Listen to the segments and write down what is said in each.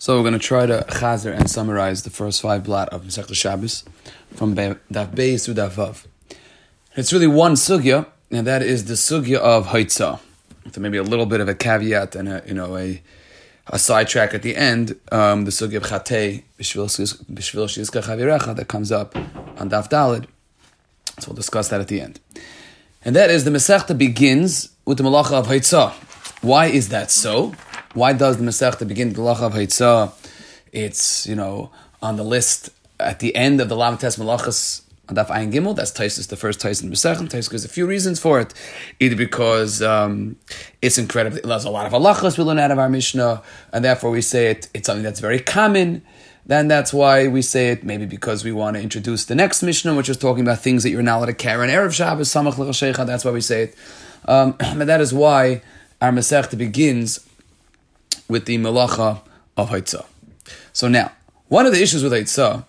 So we're going to try to chazer and summarize the first five blot of Masechta Shabbos from Daf Beis to Daf Vav. It's really one sugya, and that is the sugya of Haitzah. So maybe a little bit of a caveat and a, you know a a sidetrack at the end, um, the sugya of Chatei B'Shvil Shizka Chavirecha that comes up on Daf Dalid. So we'll discuss that at the end. And that is the Masechta begins with the Malacha of Haitzah. Why is that so? Why does the Masechta begin the Malacha of Haitzah? It's, you know, on the list at the end of the Lamates Malachas on Daf Ayin Gimel. That's Taisus, the first Taisus in Masechta. Taisus gives a few reasons for it. Either because um, it's incredibly, there's a lot of halachas we learn out of our Mishnah, and therefore we say it, it's something that's very common then that's why we say it, maybe because we want to introduce the next Mishnah, which is talking about things that you're not allowed to carry on Erev Shabbos, Samach L'Chashecha, that's why we say it. Um, but that is why our Masechta begins with the Malacha of Haitzah. So now, one of the issues with Haitzah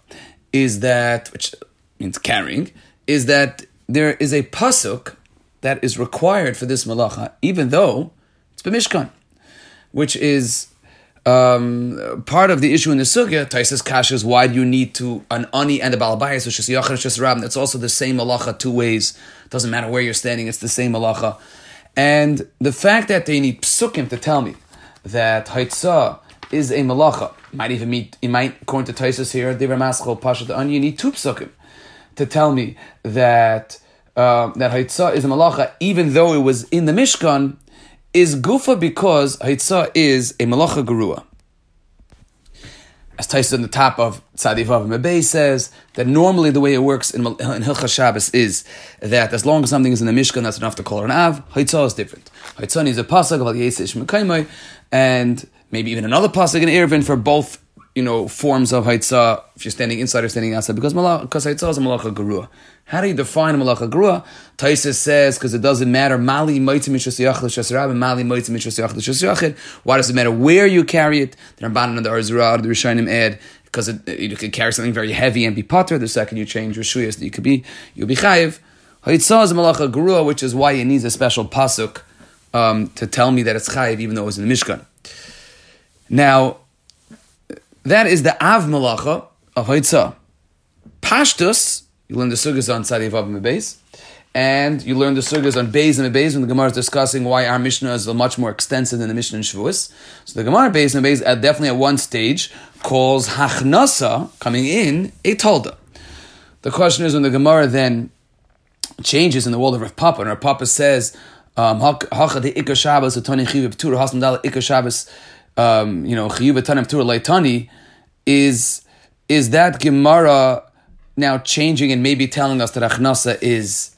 is that, which means carrying, is that there is a pasuk that is required for this malacha, even though it's b'mishkan, which is um, part of the issue in the sugya, Taisa's Kasha is why do you need to an ani and a balabayas, which is yachar just rab. It's also the same malacha two ways. Doesn't matter where you're standing, it's the same malacha. And the fact that they need psukim to tell me that haitzah is a malacha might even meet. You might according to Taisa's here, they maschal pasha the ani. You need two psukim to tell me that. Uh, that haitzah is a malacha, even though it was in the Mishkan, is gufa because Haitzah is a malacha garua. As Taisa on the top of Tzadi Vav Mebei says that normally the way it works in, in Hilchas Shabbos is that as long as something is in the Mishkan, that's enough to call it an Av. Haitzah is different. Haitzah is a pasuk of Yesish Mekaimai, and maybe even another pasuk in Erevin for both you know forms of Haitzah if you're standing inside or standing outside because because Haitzah is a malacha garua. How do you define a malacha grua? Taisa says because it doesn't matter. Mali mishras mali Why does it matter where you carry it? The Ramban and the Arzura, the Rishonim add because it, you could carry something very heavy and be potter. The second you change your shuyas, you could be you'll be chayiv. Haitzah is malacha grua, which is why it needs a special pasuk um, to tell me that it's chayiv, even though it was in the Mishkan. Now, that is the av malacha of haitzah. Pashtus you learn the sugas on Tzadi Vav Beis, and you learn the sugas on Beis and Beis when the Gemara is discussing why our Mishnah is much more extensive than the Mishnah in Shavuos. So the Gemara Beis and Beis definitely at one stage calls Hachnasa coming in a Tolda. The question is when the Gemara then changes in the world of Rav Papa, and Rav Papa says, um, Hacha Atani Chiv Ptura, Hasam Dal Ikar Shabbos, um, you know, is, is that Gemara now changing and maybe telling us that Achnasa is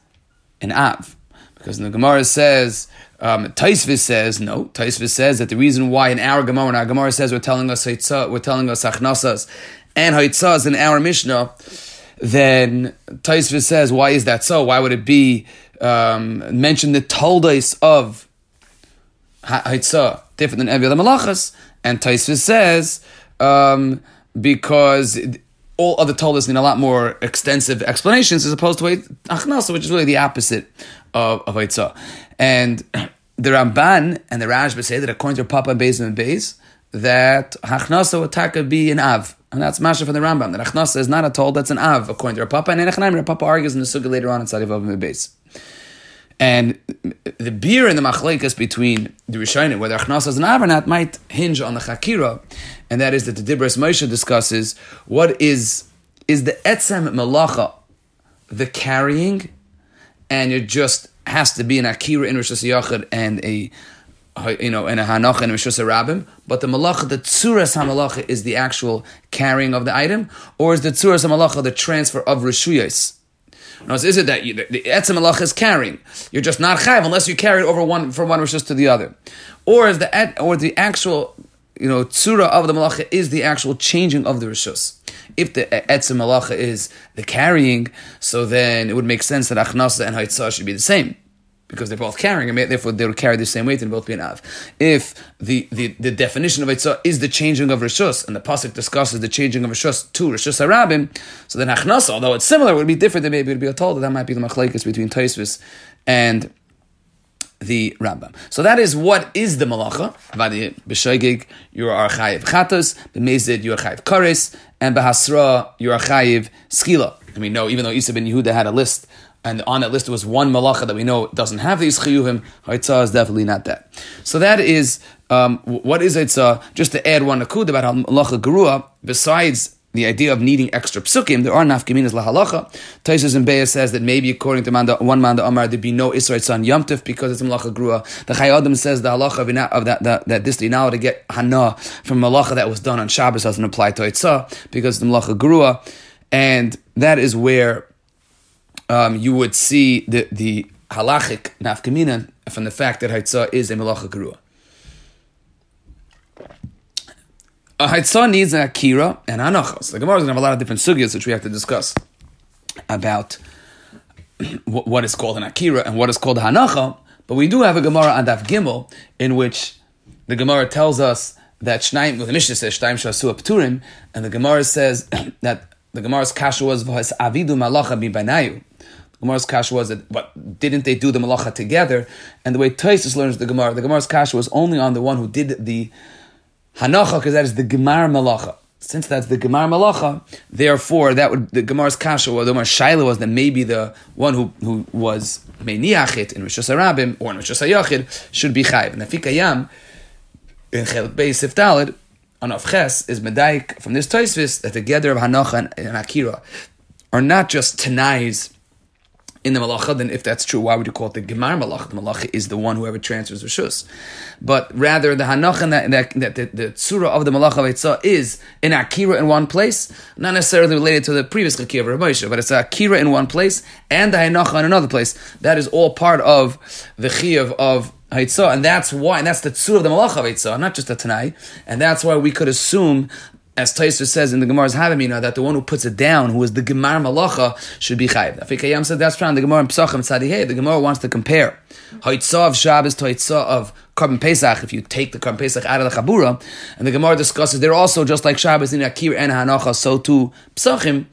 an Av. Because the Gemara says, um, Taisvis says, no, Taisvis says that the reason why in our Gemara, in our Gemara says we're telling us we're telling us Achnasas and Haitzas in our Mishnah, then Taisvis says, why is that so? Why would it be um, mention the Toldais of Haitzah different than every other Malachas? And Taisvis says, um, because all other Tolas need a lot more extensive explanations as opposed to Achnasa, which is really the opposite of, of Eitzah. And the Ramban and the Rashba say that according to Papa Beis and Beis, that Achnasa would be an Av. And that's Masha from the Rambam. That Achnasa is not a toll, that's an Av, according to Papa. And in Papa argues in the Suga later on in Tzadi Vav and Beis. And the beer in the machlekas between the Rishonim, whether Achnasa is an Av or not, might hinge on the Chakira and that is that the Dibras Moshe discusses what is is the etzem malacha, the carrying, and it just has to be an akira in Rosh and a you know, in a hanach and a mishus rabim, but the malacha, the tzuras hamalacha is the actual carrying of the item, or is the tzuras hamalacha the transfer of rishuyas? Now, is it that you, the, the etzem malacha is carrying? You're just not chayv unless you carry it over one from one rishus to the other, or is the or the actual you know, tsura of the malacha is the actual changing of the rishus. If the etzim malacha is the carrying, so then it would make sense that achnasa and haitzah should be the same. Because they're both carrying, and therefore they would carry the same weight and both be an av. If the, the, the definition of Eitzah is the changing of Rishus, and the Pasuk discusses the changing of Rishus to Rishus Arabim, so then Achnasa, although it's similar, would be different, then maybe it would be told that that might be the machlekes between Taisvis and the Rambam. So that is what is the malacha. B'shoigig, you are chayiv chatos. B'mezid, you are chayiv kares. And b'hasra, you are chayiv skila. And we know, even though Isa ben Yehuda had a list, and on that list there was one malacha that we know doesn't have these chiyuvim, Haitzah is definitely not that. So that is, um, what is Haitzah? Just to add one akud about how malacha gerua, besides the idea of needing extra psukim, there are nafkaminas lahalacha. Taisus and Beya says that maybe according to Manda, one Manda Amar, there'd be no Israel son Yomtiv because it's malacha grua. The Chayadim says the halacha of, that, that, that this now to get hana from malacha that was done on Shabbos doesn't apply to Itzah because the malacha grua. And that is where um, you would see the, the halachic nafkamina from the fact that Haitzah is a malacha grua. A Haitzah needs an Akira and Anachos. The Gemara is going to have a lot of different sugyas which we have to discuss about what is called an Akira and what is called Hanacha. But we do have a Gemara on Daf Gimel in which the Gemara tells us that Shnaim, well, the Mishnah says Shnaim Shasu Pturim, and the Gemara says that the Gemara's kasha was V'has Avidu Malacha Binayu. The Gemara's kasha was that what didn't they do the malacha together? And the way Taisus learns the Gemara, the Gemara's kasha was only on the one who did the Hanacha, because that is the Gemar Malacha. Since that's the Gemar Malacha, therefore that would the Gemar's Kasha or the Gemar Shaila was that maybe the one who, who was Meiniachit in Rishos Arabim or in Rishos Hayachid should be Chayiv. And Afikei Yam in Chelik Beis Siftalid on Avches is Medaik from this Taisvis that the gather of Hanacha and, and Akira are not just Tanais in the malacha, then if that's true, why would you call it the gemar malacha? The malacha is the one whoever transfers rishus, but rather the hanach and that, that, that the, the tzura of the malacha of is an akira in one place, not necessarily related to the previous akira of Moshe, but it's a akira in one place and the hanacha in another place. That is all part of the chiyuv of Haitzah, and that's why, and that's the tzur of the malach of Haitzah, not just the Tanai, and that's why we could assume as Taisva says in the Gemara's Havamina, that the one who puts it down, who is the Gemar Malacha, should be Chayiv. Afikei Yam said that's from the Gemara in Pesachim Tzadihei. The Gemara wants to compare Haitzah of Shabbos to Haitzah of Korban Pesach, if you take the Korban Pesach out of the Chabura, and the Gemara discusses they're also just like Shabbos in Akir and Hanacha, so too Pesachim,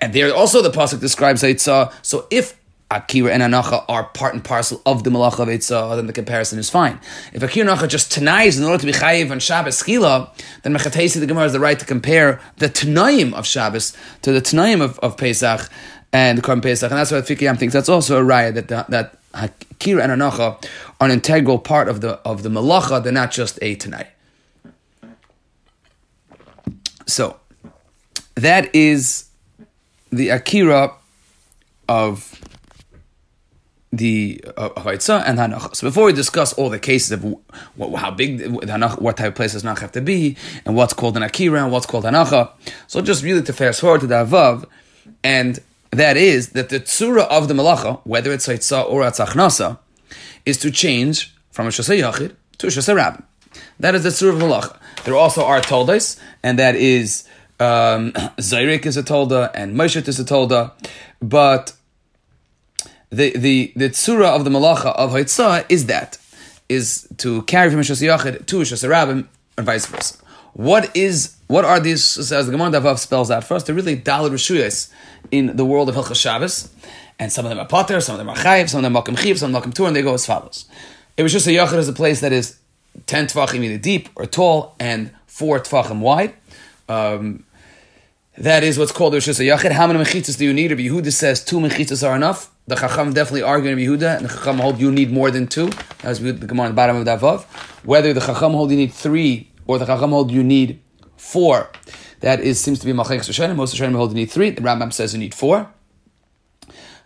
and there also the pasuk describes Haitzah. So if Akira and Anacha are part and parcel of the Malach of Eitzah, then the comparison is fine. If Akira and Anacha just Tanais in order to be Chayiv on Shabbos Chila, then Mechatesi the Gemara has the right to compare the Tanaim of Shabbos to the Tanaim of, of Pesach and the Korban Pesach. And that's what Fikiyam thinks. That's also a raya that, that, that Akira and Anacha are an integral part of the of the Malacha, they're not just a Tanai. So, that is the Akira of the uh, and Hanach. So before we discuss all the cases of how big Hanach, what type of place does Hanach have to be, and what's called an Akira and what's called Hanacha, so just really to fast forward to the Avav, and that is that the Tzura of the Malacha, whether it's Haitzah or Atzachnasa, is to change from a Shasay Yachid to a Shasay Rab. That is the Tzura of Malacha. There also are Toldas, and that is um, Zairik is a Tolda, and Moshet is a Tolda, but the the the tzura of the malacha of Haitzah is that is to carry from Shas Yachid to Shas Rabim and vice versa. What is what are these? As the Gemara Davav spells out first, they're really dalad rishuyas in the world of Hilchas Shabbos, and some of them are pater, some of them are chayiv, some of them are makom chiv, some makom tur, and they go as follows. It was just a yachid is a place that is ten tefachim either deep or tall and four tefachim wide. Um, that is what's called Rishus Yachid. How many mechitzas do you need? Rabbi Yehuda says two mechitzas are enough. The Chacham definitely argue Rabbi Yehuda, and the Chacham hold you need more than two. We the Gemara on the bottom of Davav. Whether the Chacham hold you need three, or the Chacham hold you need four, that is seems to be Machek Rishonim. Most Rishonim hold you need three. The Rambam says you need four.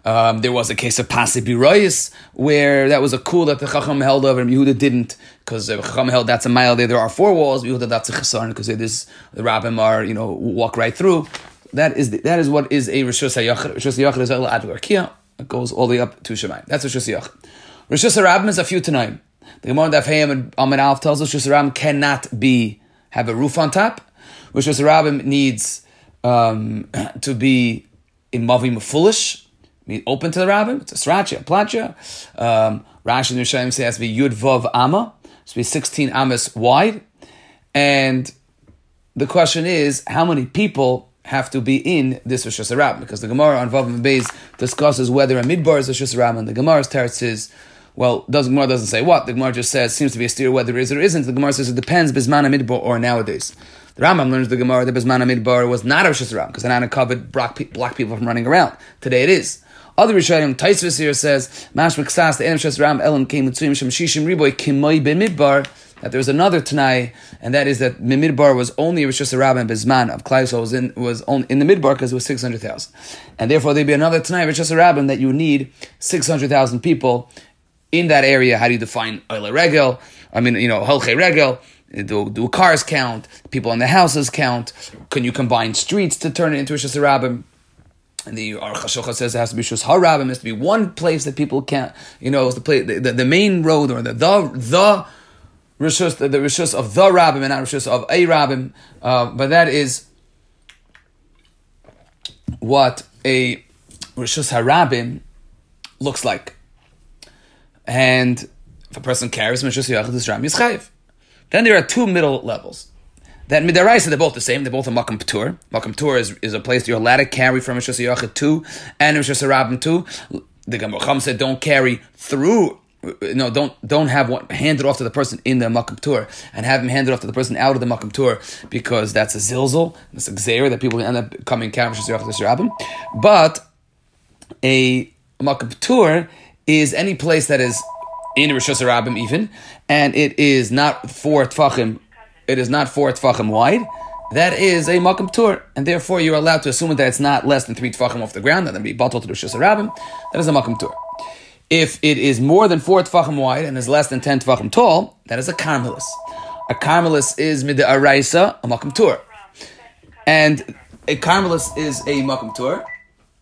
Um, there was a case of Pasi Biroyis, where that was a cool that the Chacham held over and Yehuda didn't, because the Chacham held that's a mile there, there are four walls, Yehuda that's a Chasarn, because it is, the Rabbim are, you know, walk right through. That is the, that is what is a Rishus HaYachar. Rishus HaYachar is El Advar It goes all the way up to Shemayim. That's Rishus HaYachar. Rishus HaRabbim is a few tonight. The Gemara Daf Hayim and Amid Alf tells us HaRabbim cannot be, have a roof on top. Rishus HaRabbim needs um, to be in Mavim foolish open to the rabbin. It's a srachia, platcha. Um, Rashi and Rishayim say it has to be yud vav amma. To be 16 amas wide. And the question is, how many people have to be in this Rosh Hashanah Because the Gemara on Vav Beis discusses whether a midbar is Rosh Hashanah, and the Gemara's teretz is Well, does Gemara doesn't say what. The Gemara just says seems to be a steer whether it is or isn't. The Gemara says it depends bisman midbar or nowadays. The Rambam learns the Gemara that bisman midbar was not a Rishus Ram because Anana covered black, black people from running around. Today it is. Other Rishonim, Taisvis here says, Mash Miksas, the Enem Shas Ram, Elam came Mitzuyim Shem Shishim Riboy, Kimoy B'midbar, that there was another Tanai, and that is that Midbar was only it a Rishus Rabbah and Bizman of Klausel was in was on, in the Midbar because it was six hundred thousand, and therefore there'd be another Tanai Rishus Rabbah that you need six hundred thousand people in that area. How do you define Oile Regel? I mean, you know, Holche Regel. Do, do cars count? People in the houses count? Can you combine streets to turn it into a Rabbah? And the Aruch says it has to be Shus Harabim. It has to be one place that people can't, you know, the place, the, the, the main road or the the the Rishus, the, the Rishus of the Rabbim and not Rishus of a Rabbim. Uh, but that is what a Rishus Harabim looks like. And if a person carries Rishus Yachid Ram Yischayiv. Then there are two middle levels. That midaraisa, they're both the same. They're both a makam tour. Makam tour is, is a place you're allowed to carry from Rishus Yachid to and Rishus Harabim to. The Gemara said don't carry through no, don't don't have one hand it off to the person in the makam tour and have him hand it off to the person out of the makam tour because that's a zilzal, that's a xer that people end up coming rabbim. But a makam tour is any place that is in Rosh Hashanah even, and it is not four tfachim. It is not four tfachim wide. That is a makam tour, and therefore you're allowed to assume that it's not less than three tfachim off the ground. That would be bottled to Rosh Hashanah. That is a makam tour. If it is more than four tefachim wide and is less than ten tefachim tall, that is a karmelis. A karmelis is mida araisa, a makam tur. And a karmelis is a makam tur.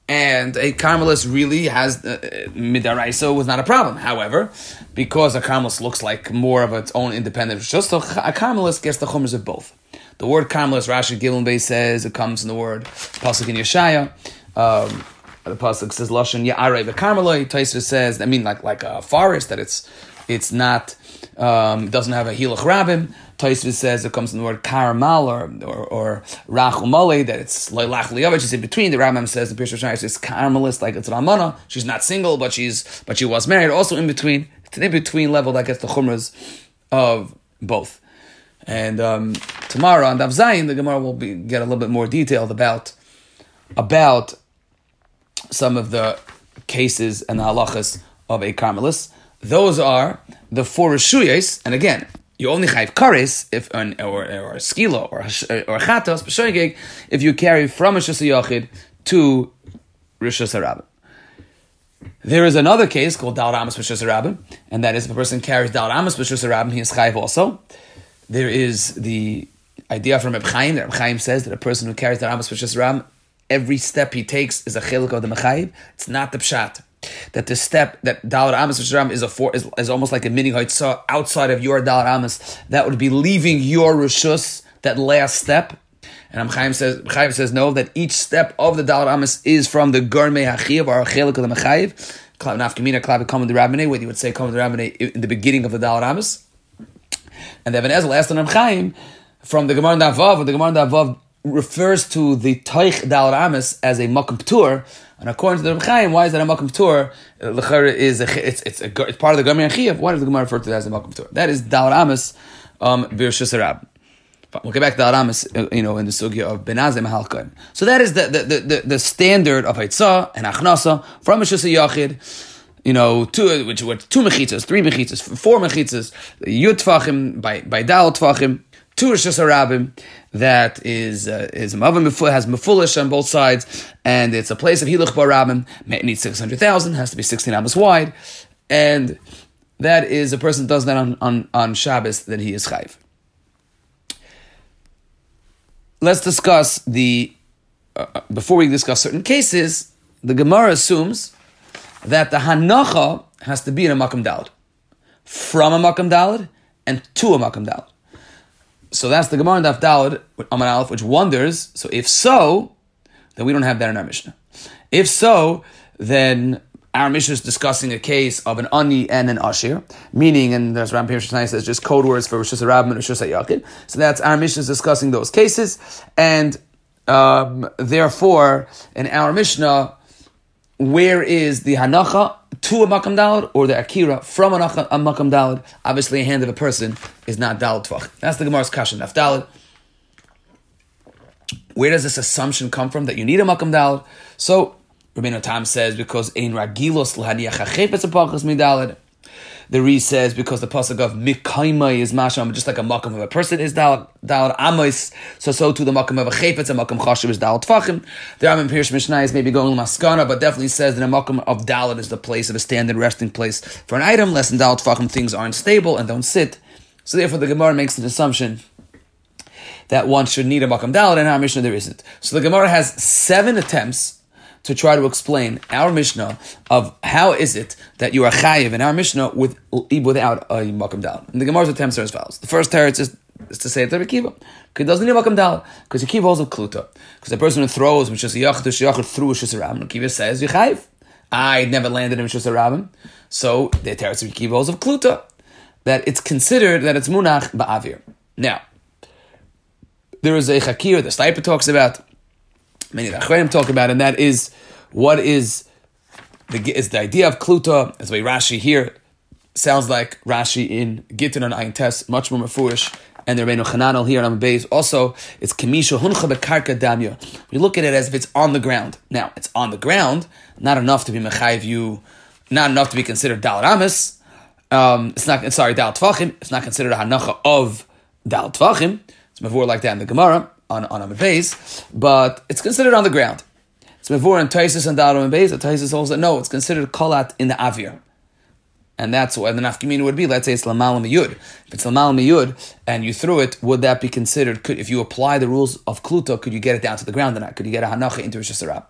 And a karmelis really has uh, midaraisa was not a problem. However, because a karmelis looks like more of its own independent just a karmelis gets the chumras of both. The word karmelis, Rashi Gilon says it comes in the word pasuk in Yeshaya. Um, the pasuk says lashon ya'arei v'karmeloi. Taisva says, I mean, like like a forest that it's it's not um, doesn't have a hilach rabim. Taisva says it comes from the word karamal or or, or rachumale that it's leilach liyavich. It's in between. The Rambam says the Pirush Shai says karmelist like it's ramana. She's not single, but she's but she was married. Also in between. It's an in between level that gets the chumras of both. And um, tomorrow on Daf Zayin, the Gemara will be, get a little bit more detailed about about some of the cases and the halachas of a karmelis. Those are the four reshuyas, and again, you only have kares if or or, or skila or or chatos if you carry from Rishus Yochid to Rishus Harabim. There is another case called Dal Ramas Rishus Harabim, and that is if a person carries Dal Ramas Rishus Harabim, he is chayv also. There is the idea from Reb Chaim that Reb Chaim says that a person who carries Dal Rishus Harabim every step he takes is a chiluk of the mechayib. It's not the pshat. That the step that Dalar Amos is a four is, is almost like a mini hoitzah outside of your Dalar Amos. That would be leaving your rishus, that last step. And Chaim says, Chaim says no, that each step of the Dalar Amos is from the Gurmei Hachiv or Chelik of the Mechayiv. Nafkamina Klav come the Rabbinay, where you would say come the Rabbinay in the beginning of the Dalar Amos. And Evan Ezel asked on Chaim from the Gemara Davav, the Gemara Davav refers to the Taich Dal Ramis as a Makam Tur, and according to the Rebchaim, why is that a Makam Tur? Lechera is a, it's, it's, a, it's part of the Gamri Achiyav. Why does the Gemara refer to that as a Makam Tur? That is Dal Ramis um, Birshus We'll get back to Dal Ramis, uh, you know, in the sugya of Benazim Halkan. So that is the, the, the, the standard of Haitzah and Achnasa from Rishus Yachid you know, two, which were two mechitzas, three mechitzas, four mechitzas, yud tfachim by by dal tfachim, two rishus harabim, that is uh, is has mefulish on both sides, and it's a place of hiluch barabim. It needs six hundred thousand, has to be sixteen amos wide, and that is a person does that on on, on Shabbos that he is chayv. Let's discuss the uh, uh, before we discuss certain cases. The Gemara assumes that the hanacha has to be in a makam dalad, from a makam dalad and to a makam dalad. So that's the Gemara in Daf Dalad Aman Aleph, which wonders. So if so, then we don't have that in our Mishnah. If so, then our Mishnah is discussing a case of an ani and an ashir, meaning, and there's Ram Pirsh says just code words for Rishus Rabbim and Rishus Yachid. So that's our Mishnah is discussing those cases, and um, therefore, in our Mishnah, where is the hanacha to a makam dalad or the akira from a, a makam dalad? Obviously, a hand of a person is not dalad tvach. That's the Gemara's kasha naf dalad. Where does this assumption come from that you need a makam dalad? So Rabbeinu Tam says because ein ragilos l'haniach hachepetz apachas midalad. The Re says because the pasuk of mikaima is masham, just like a makam of a person is dal dal amos, so so to the makam of a chayfetz, a makam chashiv is dal tfachim. The Rambam Pirish Mishnah is maybe going to maskana, but definitely says that a makam of dalit is the place of a standard resting place for an item. Less than dal tfachim, things aren't stable and don't sit. So therefore, the Gemara makes an assumption that one should need a makam dalit, and our Mishnah there isn't. So the Gemara has seven attempts to try to explain our Mishnah of how is it that you are chayiv in our Mishnah with without a makam dal. And the Gemara's attempts are as follows. The first teretz is, is to say it's Rabbi Kiva. Because he doesn't need a makam dal. Because he holds of kluta. Because the person who throws, which is a yachid, yachid through a shisarabim, Kiva says, you chayiv. I never landed in shisarabim. So the teretz of Kiva holds of kluta. That it's considered that it's munach ba'avir. Now, there is a chakir, the Steipler talks about, many of the talk about, and that is what is the is the idea of kluta, as way Rashi here sounds like Rashi in Gittin on Ayin Tes, much more mafurish, and the Reinu Chananel here on base. Also, it's Kamisha Huncha Bekarka Damya. We look at it as if it's on the ground. Now, it's on the ground, not enough to be Mechayiv you, not enough to be considered Dal Amis. Um, it's not, sorry, Dal Tvachim. It's not considered a Hanacha of Dal Tvachim. It's Mavur like that in the Gemara on, on a base, but it's considered on the ground. It's before and Taisis and Darum and Beis. Taisis also no, it's considered kolat in the avir. And that's why the nafkamina would be, let's say it's lamal miyud. If it's lamal miyud and you threw it, would that be considered, could, if you apply the rules of kluta, could you get it down to the ground or not? Could you get a hanacha into Rosh Hashanah?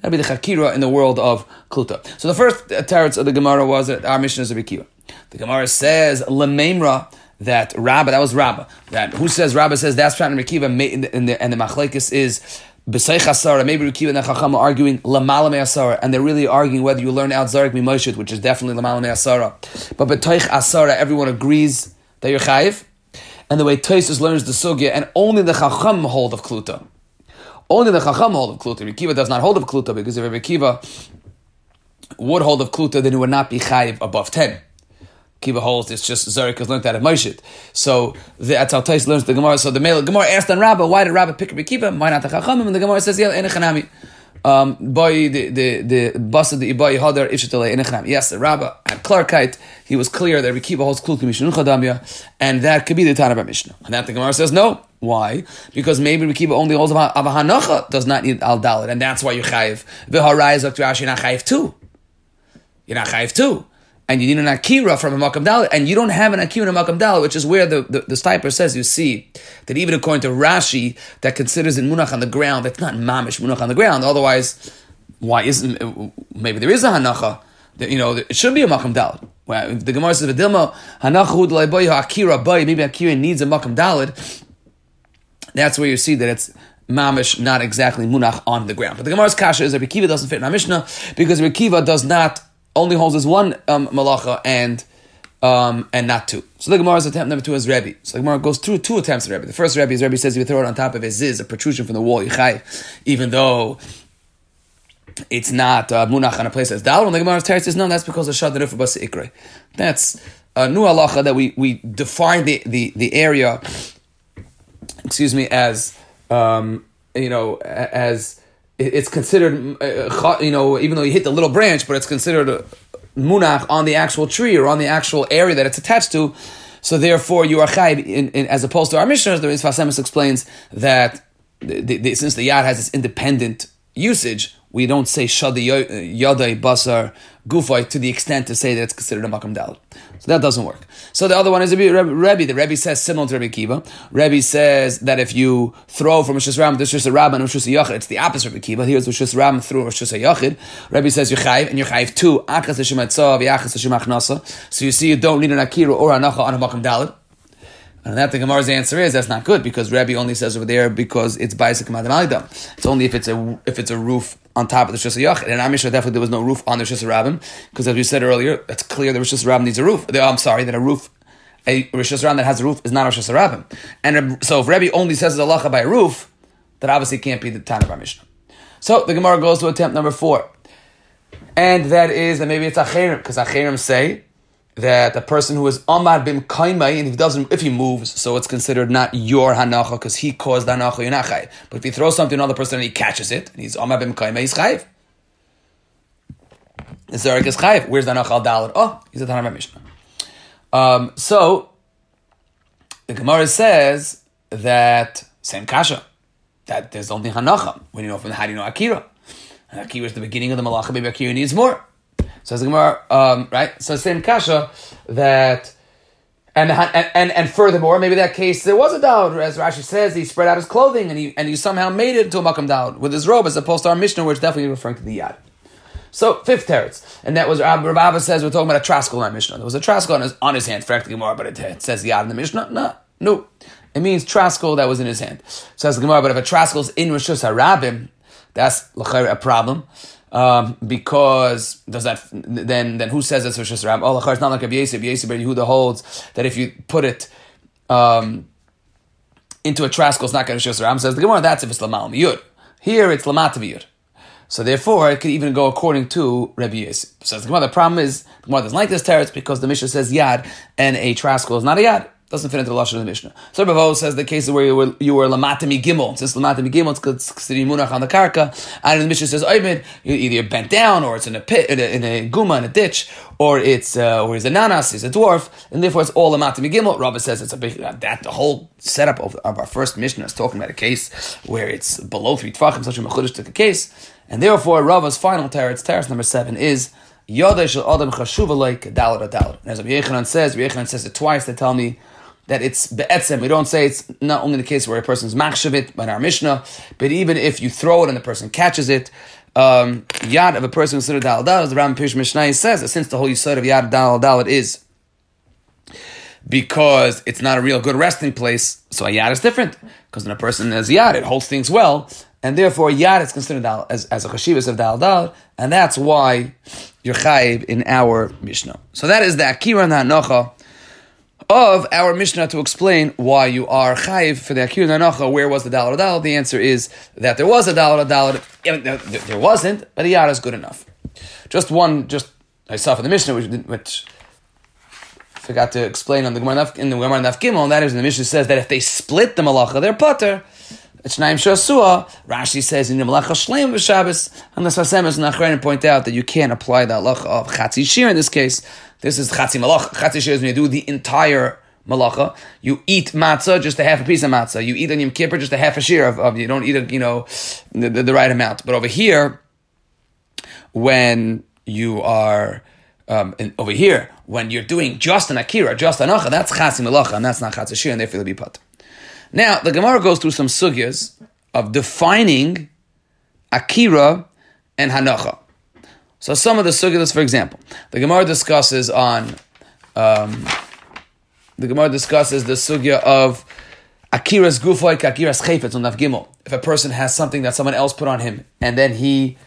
That'd be the chakira in the world of kluta. So the first uh, teretz of the Gemara was that our mission is a Rikiva. The Gemara says, lememra, that Rabba, that was Rabba. That who says Rabba says that's Prat and Rekiva, and the, and the, machlekes is B'seich Asara, maybe Rekiva and the Chacham are arguing Lamala Asara, and they're really arguing whether you learn out Zarek Mimoshit, which is definitely Lamala Asara. But B'teich Asara, everyone agrees that you're Chayiv. And the way Toisus learns the Sugya, and only the Chacham hold of Kluta. Only the Chacham hold of Kluta. Rekiva does not hold of Kluta, because if Rekiva would hold of Kluta, then it would not be Chayiv above 10. Kiva holds it's just Zarek has learned that of Moshe. So the, that's how Tais learns the Gemara. So the male Gemara asked on Rabba, why did Rabba pick Rabbi Kiva? Why not the Chachamim? And the Gemara says, yeah, Enechanami. Um, boy, the the the bus of the Ibai Hadar Ishatale Enechanami. Yes, the Rabba at Clarkite, he was clear that Rabbi holds Klul Chadamia, and that could be the Tanah Mishnah. And that the Gemara says no. Why? Because maybe Rabbi only holds of a does not need Al Dalit, and that's why you're chayiv. V'harai is Rashi, you're not chayiv too. You're not chayiv too and you need an akira from a makam dal, and you don't have an akira in a makam dal, which is where the, the, the Steipler says you see that even according to Rashi, that considers it munach on the ground, that's not mamish munach on the ground. Otherwise, why isn't maybe there is a hanacha? That, you know, it should be a makam dal. Well, the Gemara says v'dilma hanacha akira bay. Maybe akira needs a makam dalid. That's where you see that it's mamish, not exactly munach on the ground. But the Gemara's kasha is that Rekiva doesn't fit in our Mishnah because Rekiva does not only holds as one um, malacha and um, and not two. So the Gemara's attempt number two is Rebbe. So the Gemara goes through two attempts at Rebbe. The first Rebbe is Rebbe says you throw it on top of a ziz, a protrusion from the wall, yichai, even though it's not uh, munach on a place that's dal. And the Gemara says no, that's because of shad basa ikre. That's a new halacha that we we define the the, the area, excuse me, as um, you know as it's considered, uh, you know, even though you hit the little branch, but it's considered munach on the actual tree or on the actual area that it's attached to. So therefore, you are chayv, as opposed to our mishnah. The Rizvas explains that the, the, since the yad has this independent usage, we don't say shadi yadai basar gufay to the extent to say that it's considered a makam dal. So that doesn't work. So the other one is Rebbe. The Rebbe says similar to Rebbe Kiva. Rebbe says that if you throw from Rosh Ram to Rosh Rabban and Rosh Yachid, it's the opposite of Rebbe Kiva. Here's Rosh Ram through Rosh Yachid. Rebbe says you're and you're chayiv too. Achas Hashem Achas Hashem So you see, you don't need an akira or anacha on a makam dalad. And that the Gemara's answer is that's not good because Rebbe only says over there because it's Baisik It's only if it's a if it's a roof on top of the Shus Yachid. And Amisha definitely there was no roof on the Shus Rabbim because as we said earlier, it's clear that Rosh Rabbim needs a roof. I'm sorry that a roof a Rosh Hashanah that has a roof is not a Rosh Rabbim. And so if Rebbe only says halacha by a roof, that obviously can't be the time of our Mishnah. So the Gemara goes to attempt number four. And that is that maybe it's Acherim, because Acherim say that the person who is Amar bim Kaimai, and he doesn't, if he moves, so it's considered not your Hanacha, because he caused Hanacha, you're not. But if he throws something to another person and he catches it, and he's Amar bim Kaimai, he's Chayiv. The Zarek is Chayiv. Where's the Hanacha al? Oh, he's a Tanah Mishnah. Um, so, the Gemara says that, same Kasha, that there's only Hanacha. When you know from how do you know Akira? And Akira is the beginning of the Malacha, maybe Akira needs more. So as the Gemara, um, right? So same kasha that, and, and and and furthermore, maybe that case there was a doubt, as Rashi says, he spread out his clothing and he and he somehow made it into a makam doubt with his robe, as opposed to our Mishnah, which definitely referring to the yad. So fifth teretz, and that was Rabbi says we're talking about a traskal in our Mishnah. There was a traskal on his on his hand, the Gemara, but it, it says yad in the Mishnah. No, no, it means traskal that was in his hand. So as the Gemara, but if a traskal is in Rishus Harabim, that's a problem. Um, because does that then then who says it's Rosh Hashanah? Oh, it's not like a Yesib. Yesib Yehuda holds that if you put it um, into a traskal, it's not going to Rosh Hashanah. Says the Gemara that's if it's Lamal Miyud. Here it's Lamat Miyud. So therefore, it could even go according to Rabbi Yosef. Says the Gemara. The problem is the Gemara doesn't like this teretz because the Mishnah says yad and a traskal is not a yad. Doesn't fit into the lashon of the Mishnah. So Rabbi says the cases where you were you were lamatami gimel. Since lamatami gimel, it's considered munach on the karka. And the Mishnah says oimid, either you're bent down or it's in a pit, in a, in a guma, in a ditch, or it's uh, or he's a nanas, he's a dwarf, and therefore it's all lamatami gimel. Rabbi says it's a big that the whole setup of, of our first Mishnah is talking about a case where it's below three tefachim. Such a mechudesh took a case, and therefore Rava's final teretz, teretz number seven is. Yodei shel adam chashuva like dalar dalar. As Rabbi Yechanan says, Rabbi Yechanan says it twice. They tell me that it's be'etzem. We don't say it's not only the case where a person's machshavit by our Mishnah, but even if you throw it and the person catches it, um, yad of a person considered dal dal, as the Ram Pish Mishnah says, that since the whole yisod of yad dal dal is because it's not a real good resting place, so a yad is different. Because when a person has yad, it holds things well, and therefore yad is considered dal, as, as a chashivas of dal dal, and that's why you're chayiv in our Mishnah. So that is the akira and the hanocha of our Mishnah to explain why you are chayiv for the Akir Nanacha. Where was the Dalar Dalar? The answer is that there was a Dalar Dalar. There wasn't, but the Yad is good enough. Just one, just I saw for the Mishnah, which, which forgot to explain on the Gemara in the Gemara Naf Gimel, and that is the Mishnah says that if they split the Malacha, they're putter. Shnaim Shasua, Rashi says in the Malacha Shleim v'Shabbos, and the Sasem is Nachrein point out that you can't apply the halacha of Chatzi Shir in this case. This is Chatzi Malach. Chatzi Shir is when you do the entire malacha. You eat matzah, just a half a piece of matzah. You eat on Yom Kippur, just a half a shear of, of you don't eat, a, you know, the, the, the, right amount. But over here, when you are um, over here, when you're doing just an akira, just an acha, that's chasi malacha, and that's not chatzi shir, and therefore it'll be put. Now, the Gemara goes through some sugyas of defining akira and hanacha. So some of the sugyas, for example, the Gemara discusses on, um, the Gemara discusses the sugya of akira's gufoy, akira's chayfetz on gimel. If a person has something that someone else put on him, and then he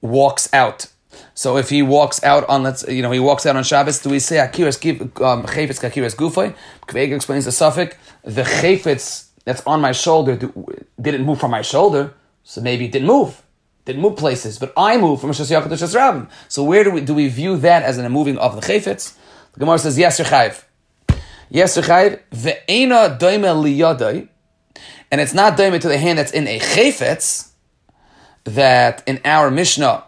walks out. So if he walks out on, let's you know, he walks out on Shabbos, do we say akira's um, chayfetz, akira's gufoy? Kvega explains the suffix the chayfetz that's on my shoulder didn't move from my shoulder, so maybe it didn't move. Didn't move places, but I moved from Shas to Shas Rabin. So where do we do we view that as a moving of the chayfetz? The Gemara says yes, Rechayev. Yes, Rechayev. Ve'ena doime liyadai, and it's not doime to the hand that's in a chayfetz. That in our Mishnah,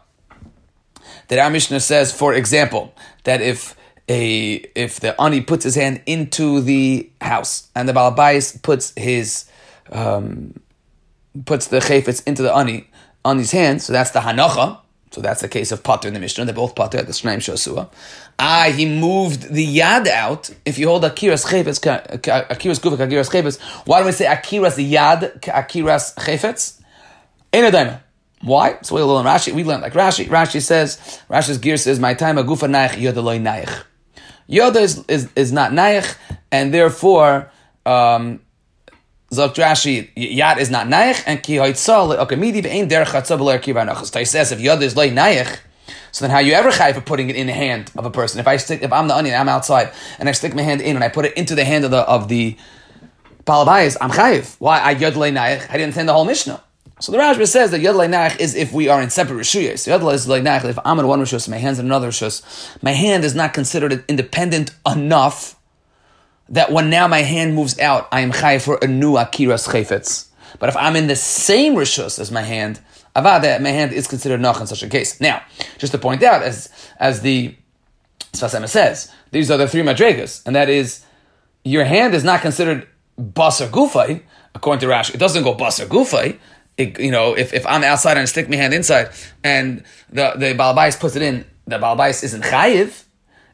that our Mishnah says, for example, that if a if the ani puts his hand into the house and the balabais puts his um, puts the chayfetz into the ani on his hands, so that's the hanacha. So that's the case of Potter in the Mishnah. They're both Potter at the Shnaim Shosua. Ah, he moved the yad out. If you hold Akiras Chayfetz, Akiras Gufak, Akiras Chayfetz, why do we say Akiras yad, Akiras Chayfetz? In a Why? So we learn Rashi. We learn like Rashi. Rashi says, Rashi's gear says, "My time a gufa naich yodaloi naich." Yoda is, is, is not naich, and therefore, um, Zok Rashi, Yad is not naich, and ki hoitzal okay midi ve'ein derech chatzah b'ler kivar nachas. So says if Yoda is loy naich, so then how you ever chai for putting it in the hand of a person? If I stick, if I'm the onion, I'm outside, and I stick my hand in and I put it into the hand of the of the palabayas, I'm chayiv. Why I Yad yod naich? I didn't send the whole mishnah. So the Rashba says that Yad Nach is if we are in separate Rishuyas. Yad is Nach, if I'm in one Rishus, my hand's in another Rishus, my hand is not considered independent enough that when now my hand moves out, I am Chai for a new Akiras Chayfetz. But if I'm in the same Rishus as my hand, Avada, my hand is considered Nach in such a case. Now, just to point out, as, as the Sfas Emes says, these are the three Madregas, and that is, your hand is not considered Basar Gufay, according to Rashi. It doesn't go Basar Gufay, it, you know, if, if I'm outside and I stick my hand inside and the, the Balabais puts it in, the Balabais isn't chayiv,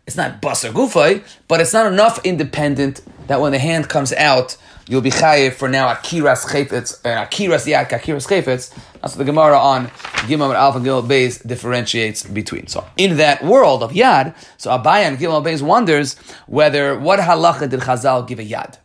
it's not basar gufay, but it's not enough independent that when the hand comes out, you'll be chayiv for now akiras chayfetz, uh, akiras yad, akiras chayfetz. That's what the Gemara on Gimel and Alpha Gimel Beis differentiates between. So in that world of yad, so Abaye and Gimel Beis wonders whether what halacha did Chazal give a yad.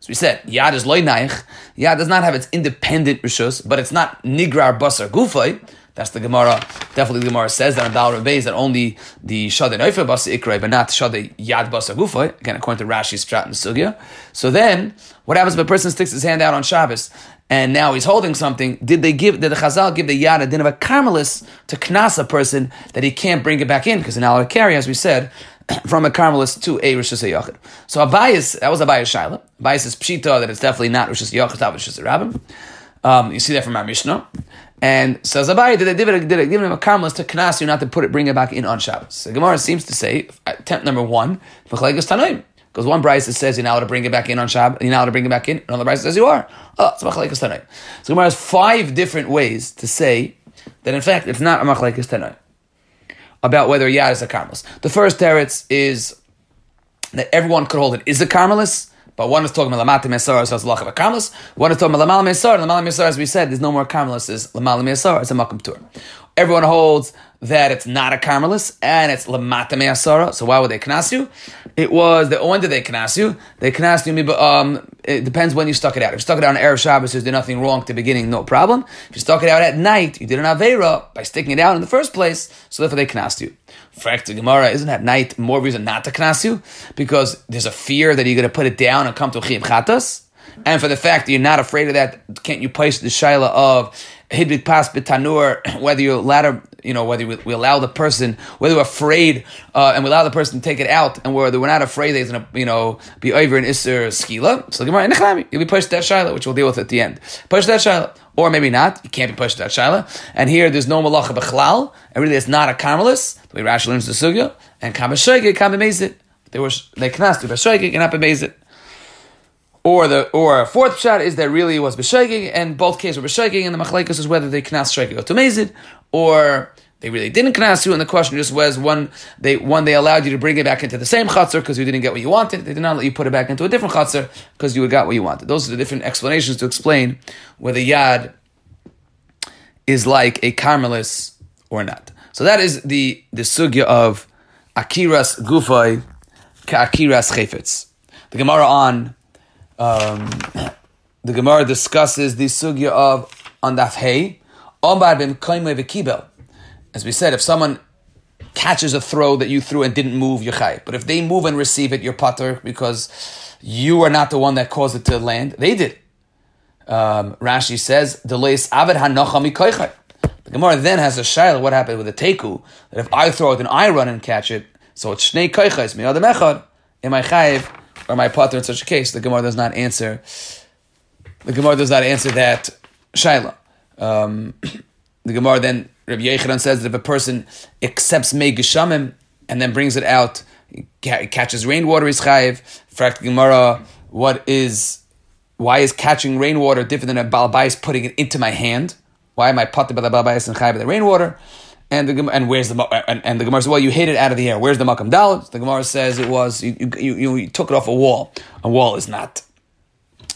So we said, Yad is loy naich. Yad does not have its independent rishus, but it's not nigrar basar gufay. That's the Gemara. Definitely the Gemara says that on Dal Rebbeis that only the Shadei Noifer Basa Ikrai, but not Shadei Yad Basa Gufay. Again, according to Rashi's Strat and Sugya. So then, what happens if a person sticks his hand out on Shabbos and now he's holding something? Did they give, did the Chazal give the Yad a din of a Carmelis to knas a person that he can't bring it back in because now it carry, as we said, from a Carmelist to a Rosh Hashanah. So Abayis, that was Abayis Shaila. Abayis is Pshita that it's definitely not Rosh Hashanah, not Rosh Hashanah. Um, you see that from our Mishnah. And says Abayis, did they give, it, did they give him a Carmelist to Knas you not to put it, bring it back in on Shabbos? So Gemara seems to say, uh, attempt number one, because one Bryce says you're not allowed to bring it back in on Shabbos, you're not allowed to bring it back in. Another Bryce says you are. Oh, it's Machlekes Tanoi. So Gemara has five different ways to say that in fact it's not a Machlekes Tanoi about whether Yad is a Carmelis. The first teretz is that everyone could hold it is a Carmelis, but one is talking about Lamata Mesar, so it's Lach of a Carmelis. One is talking about Lamal Mesar, and Lamal Mesar, as we said, there's no more Carmelis, is Lamal Mesar, it's a Makam Tur. Everyone holds that it's not a Carmelis, and it's Lamata Me'asara, so why would they knas you? It was, the, when did they knas you? They knas you, me, but um, it depends when you stuck it out. If you stuck it out on Erev Shabbos, there's nothing wrong at the beginning, no problem. If you stuck it out at night, you did an Aveira by sticking it out in the first place, so therefore they knas you. Frak to Gemara, isn't that night more reason not to knas you? Because there's a fear that you're going to put it down and come to Chiyim Chatas? And for the fact that you're not afraid of that, can't you place the shaila of hidbit pas betanur, whether you allow, you know, whether we, we allow the person, whether we're afraid, uh, and we allow the person to take it out, and whether we're not afraid that he's going to, you know, be over in Isser skila. So Gemara, nechami, you'll be pushed that shaila, which we'll deal with at the end. Push that shaila. Or maybe not. You can't be pushed that shaila. And here, there's no malacha b'chlal, and really it's not a karmelis, the way Rashi learns the sugya, and kabashayge, kabamezit. They were, they knast to bashayge, and not bemezit. Or the or a fourth shot is that really was b'shaking, and both cases were b'shaking, and the machlekes is whether they knas shaking or to tomezid, or they really didn't knas you, and the question just was one they one they allowed you to bring it back into the same chatzar because you didn't get what you wanted. They did not let you put it back into a different chatzar because you got what you wanted. Those are the different explanations to explain whether yad is like a carmelis or not. So that is the the sugya of akiras gufay ka akiras chayfetz. The Gemara on um, the Gemara discusses the sugya of on daf hey. As we said, if someone catches a throw that you threw and didn't move, you're chay. But if they move and receive it, you're pater because you are not the one that caused it to land. They did. Um, Rashi says, "Delays avid hanocha The Gemara then has a shaila. What happened with the teku? That if I throw it and I run and catch it, so it's shnei koichais mi adam echad. Am I chayiv? or my potter in such a case? The Gemara does not answer. The Gemara does not answer that shaila. Um, the Gemara then Rabbi Yechanan says that if a person accepts mei geshamim and then brings it out, catches rainwater is chayiv. Fact Gemara, what is why is catching rainwater different than a balabais putting it into my hand? Why am I potter by the balabais and chayiv the rainwater? And the and where's the and, and the Gemara says, well, you hit it out of the air. Where's the makam dalit? The Gemara says it was you, you, you, you took it off a wall. A wall is not.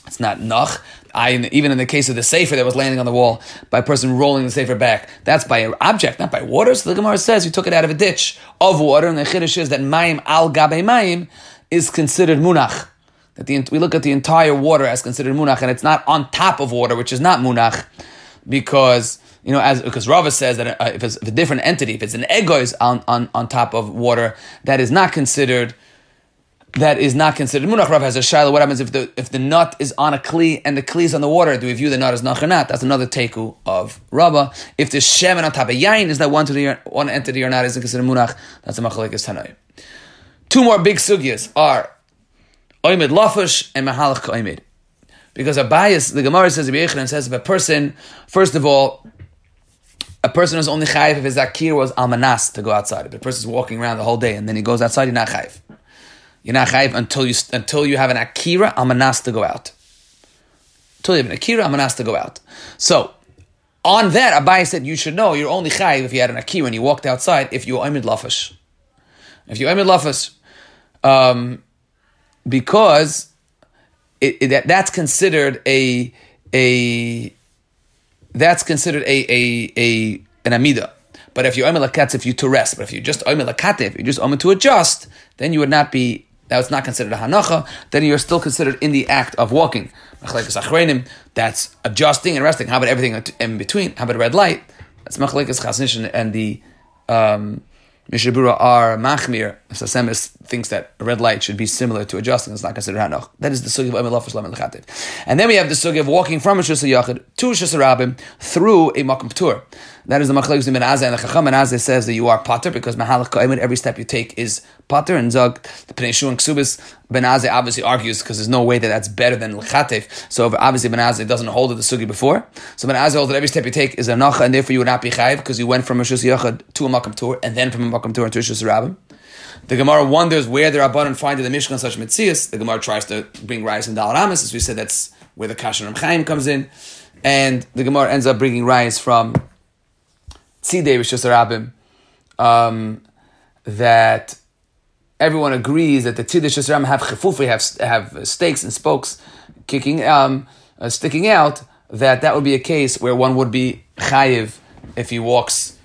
It's not nach. I, even in the case of the safer that was landing on the wall by a person rolling the safer back, that's by an object, not by water. So the Gemara says you took it out of a ditch of water, and the chiddush is that mayim al gabe mayim is considered munach. That the, we look at the entire water as considered munach, and it's not on top of water, which is not munach, because you know, as because Rava says that uh, if it's a different entity, if it's an egois on, on, on top of water, that is not considered that is not considered munach. Rav has a shiloh. What happens if the if the nut is on a kli and the kli is on the water? Do we view the nut as nach or not? That's another teku of Rabba. If the shemen on top of yain is that one the one entity or not isn't considered munach. That's a machlekes tanoi. Two more big sugyas are oimid lafush and mahalach oimid. Because a bias, the Gemara says, and says if a person, first of all, a person is only chayiv if his akir was almanas to go outside. If a person is walking around the whole day and then he goes outside, you're not chayiv. You're not chayiv until you until you have an akira almanas to go out. Until you have an akira almanas to go out. So on that, Abai said you should know you're only chayiv if you had an akira and you walked outside if you oimid lafish. If you oimid lafish, um, because it, it, that, that's considered a a that's considered a a, a an amida. But if you omer if you to rest, but if you just omer if you just omer to adjust, then you would not be. That's not considered a hanacha. Then you're still considered in the act of walking. That's adjusting and resting. How about everything in between? How about red light? That's machlekes chasnish and the um, Mishabura are machmir. Sasemis thinks that red light should be similar to adjusting. It's not considered hanoch. That is the sugi of Emilof Shlam. And then we have the sugi of walking from a Shus Yachid to Shus Rabim through a Makom Tur. That is the machlekes in Ben Azai and the Chacham. And Azai says that you are potter because mahalach kaimed. Every step you take is potter. And Zog the Pnei Shu and Ksubis. Ben Azai obviously argues because there's no way that that's better than Lechativ. So obviously Ben Azai doesn't hold it the sugi before. So Ben Azai holds that every step you take is a nacha, and therefore you would not be chayiv because you went from a Shus Yachid to a Makom Tur and then from a Makom Tur to a Shus Rabim. The Gemara wonders where the Rabbanon find the Mishkan such mitzias. The Gemara tries to bring rise in Dal Ramas, as we said, that's where the Kashan Chaim comes in. And the Gemara ends up bringing rise from Tzidei Rishus Rabim, um, that everyone agrees that the Tzidei Rishus Rabim have chefufi, have, have stakes and spokes kicking, um, uh, sticking out, that that would be a case where one would be chayiv if he walks,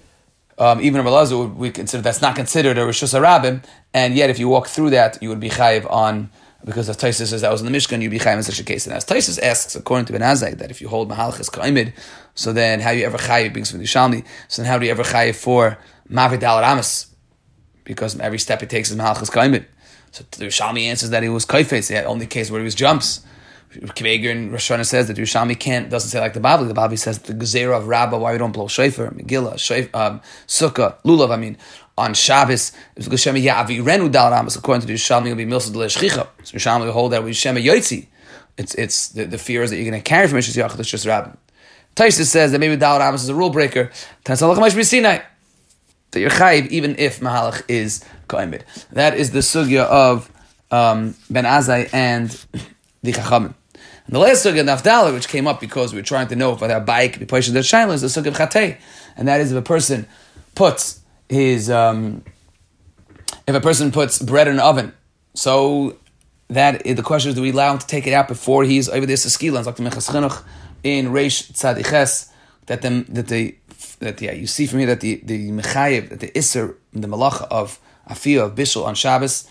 um, even a Malazah would consider that's not considered a Rishus Rabim, and yet if you walk through that, you would be chayiv on because as Taisus says that was in the Mishkan, you'd be chayiv in such a case. And as Taisus asks, according to Ben Azai, that if you hold Mahalchis Kaimid, so then, how do you ever chayiv being from the Shalmi? So then, how do you ever chayiv for Mavid Al Ramas? Because every step he takes is Mahalchas Kaimid. So the Shalmi answers that he was kaifes. He had only case where he was jumps. Kveger and Rosh says that Yerushalmi can't doesn't say like the Bavli. The Bavli says the Gezerah of Rabbah why we don't blow shofar, Megillah, Shayf, um, Sukkah, Lulav. I mean, on Shabbos, it was Geshema Yavirenu Dal Ramas. According to the Yerushalmi, it will be Milsa Deleshchicha. So Yerushalmi will hold that with Shema Yotzi. It's it's the, the fear is that you're going to carry from Mishas Yachid. It's just Rabbah. Taisus says that maybe Dal Ramas is a rule breaker. That you're chayiv even if Mahalach is Koimid. That is the sugya of um, Ben Azai and the Chachamim. And the last sugya, of Nafdala, which came up because we were trying to know if our bike be placed in the is the sugya of Chatei. And that is if a person puts his, um, if a person puts bread in an oven, so that the question is, do we allow him to take it out before he's over there to like the Mechas in Reish Tzadiches that the that the that yeah you see from here that the the mechayev that the iser the malacha of afiyah of bishul on Shabbos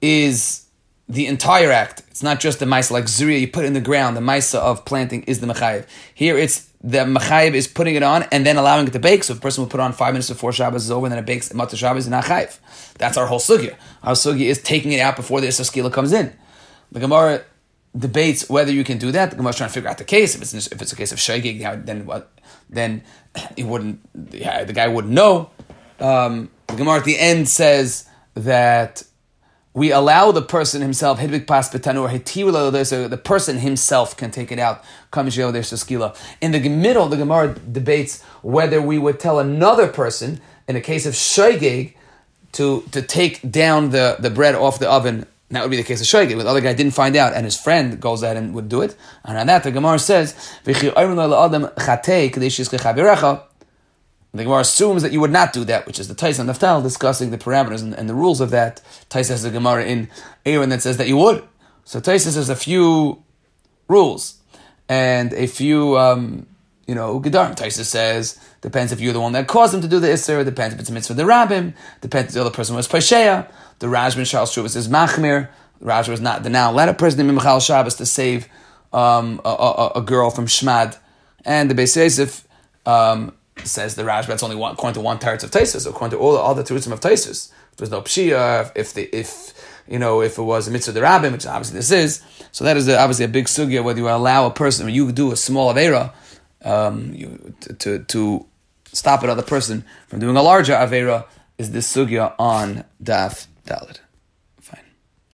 is the entire act. It's not just the ma'isa like zuriya you put in the ground. The ma'isa of planting is the mechayev. Here it's the mechayev is putting it on and then allowing it to bake. So if a person will put on five minutes before Shabbos is over and then it bakes matzah Shabbos is not chayev. That's our whole sugya. Our sugya is taking it out before the iser comes in. The Gemara debates whether you can do that. The Gemara is trying to figure out the case. If it's if it's a case of shaygig, then what? Then he wouldn't. The guy wouldn't know. Um, the Gemara at the end says that we allow the person himself hidvik pas so the person himself can take it out. In the middle, the Gemara debates whether we would tell another person in a case of shaygig to to take down the, the bread off the oven that would be the case of Shoigig. The other guy didn't find out, and his friend goes out and would do it. And on that, the Gemara says, the Gemara assumes that you would not do that, which is the Tais and Naftal discussing the parameters and, and, the rules of that. Tais has a Gemara in Aaron that says that you would. So Tais has a few rules and a few, um, you know, Gedarim. Tais says, depends if you're the one that caused him to do the Isser, depends if it's a mitzvah the Rabbim, depends if the other person was Pasheya. The Rajman Charles Shuvas is Machmir. Rajman was not the now let a person in Michal Shabbos to save um, a, a, a, girl from Shmad. And the Beis Yosef um, says the Rajman it's only one, according to one teretz of Taisus, according to all the other teretzim of Taisus. If there's no Pshia, if the if you know, if it was a mitzvah of the rabbin, which obviously this is. So that is obviously a big sugya whether you allow a person, when you do a small avera, um, you, to, to stop another person from doing a larger avera, is this sugya on daf dalit.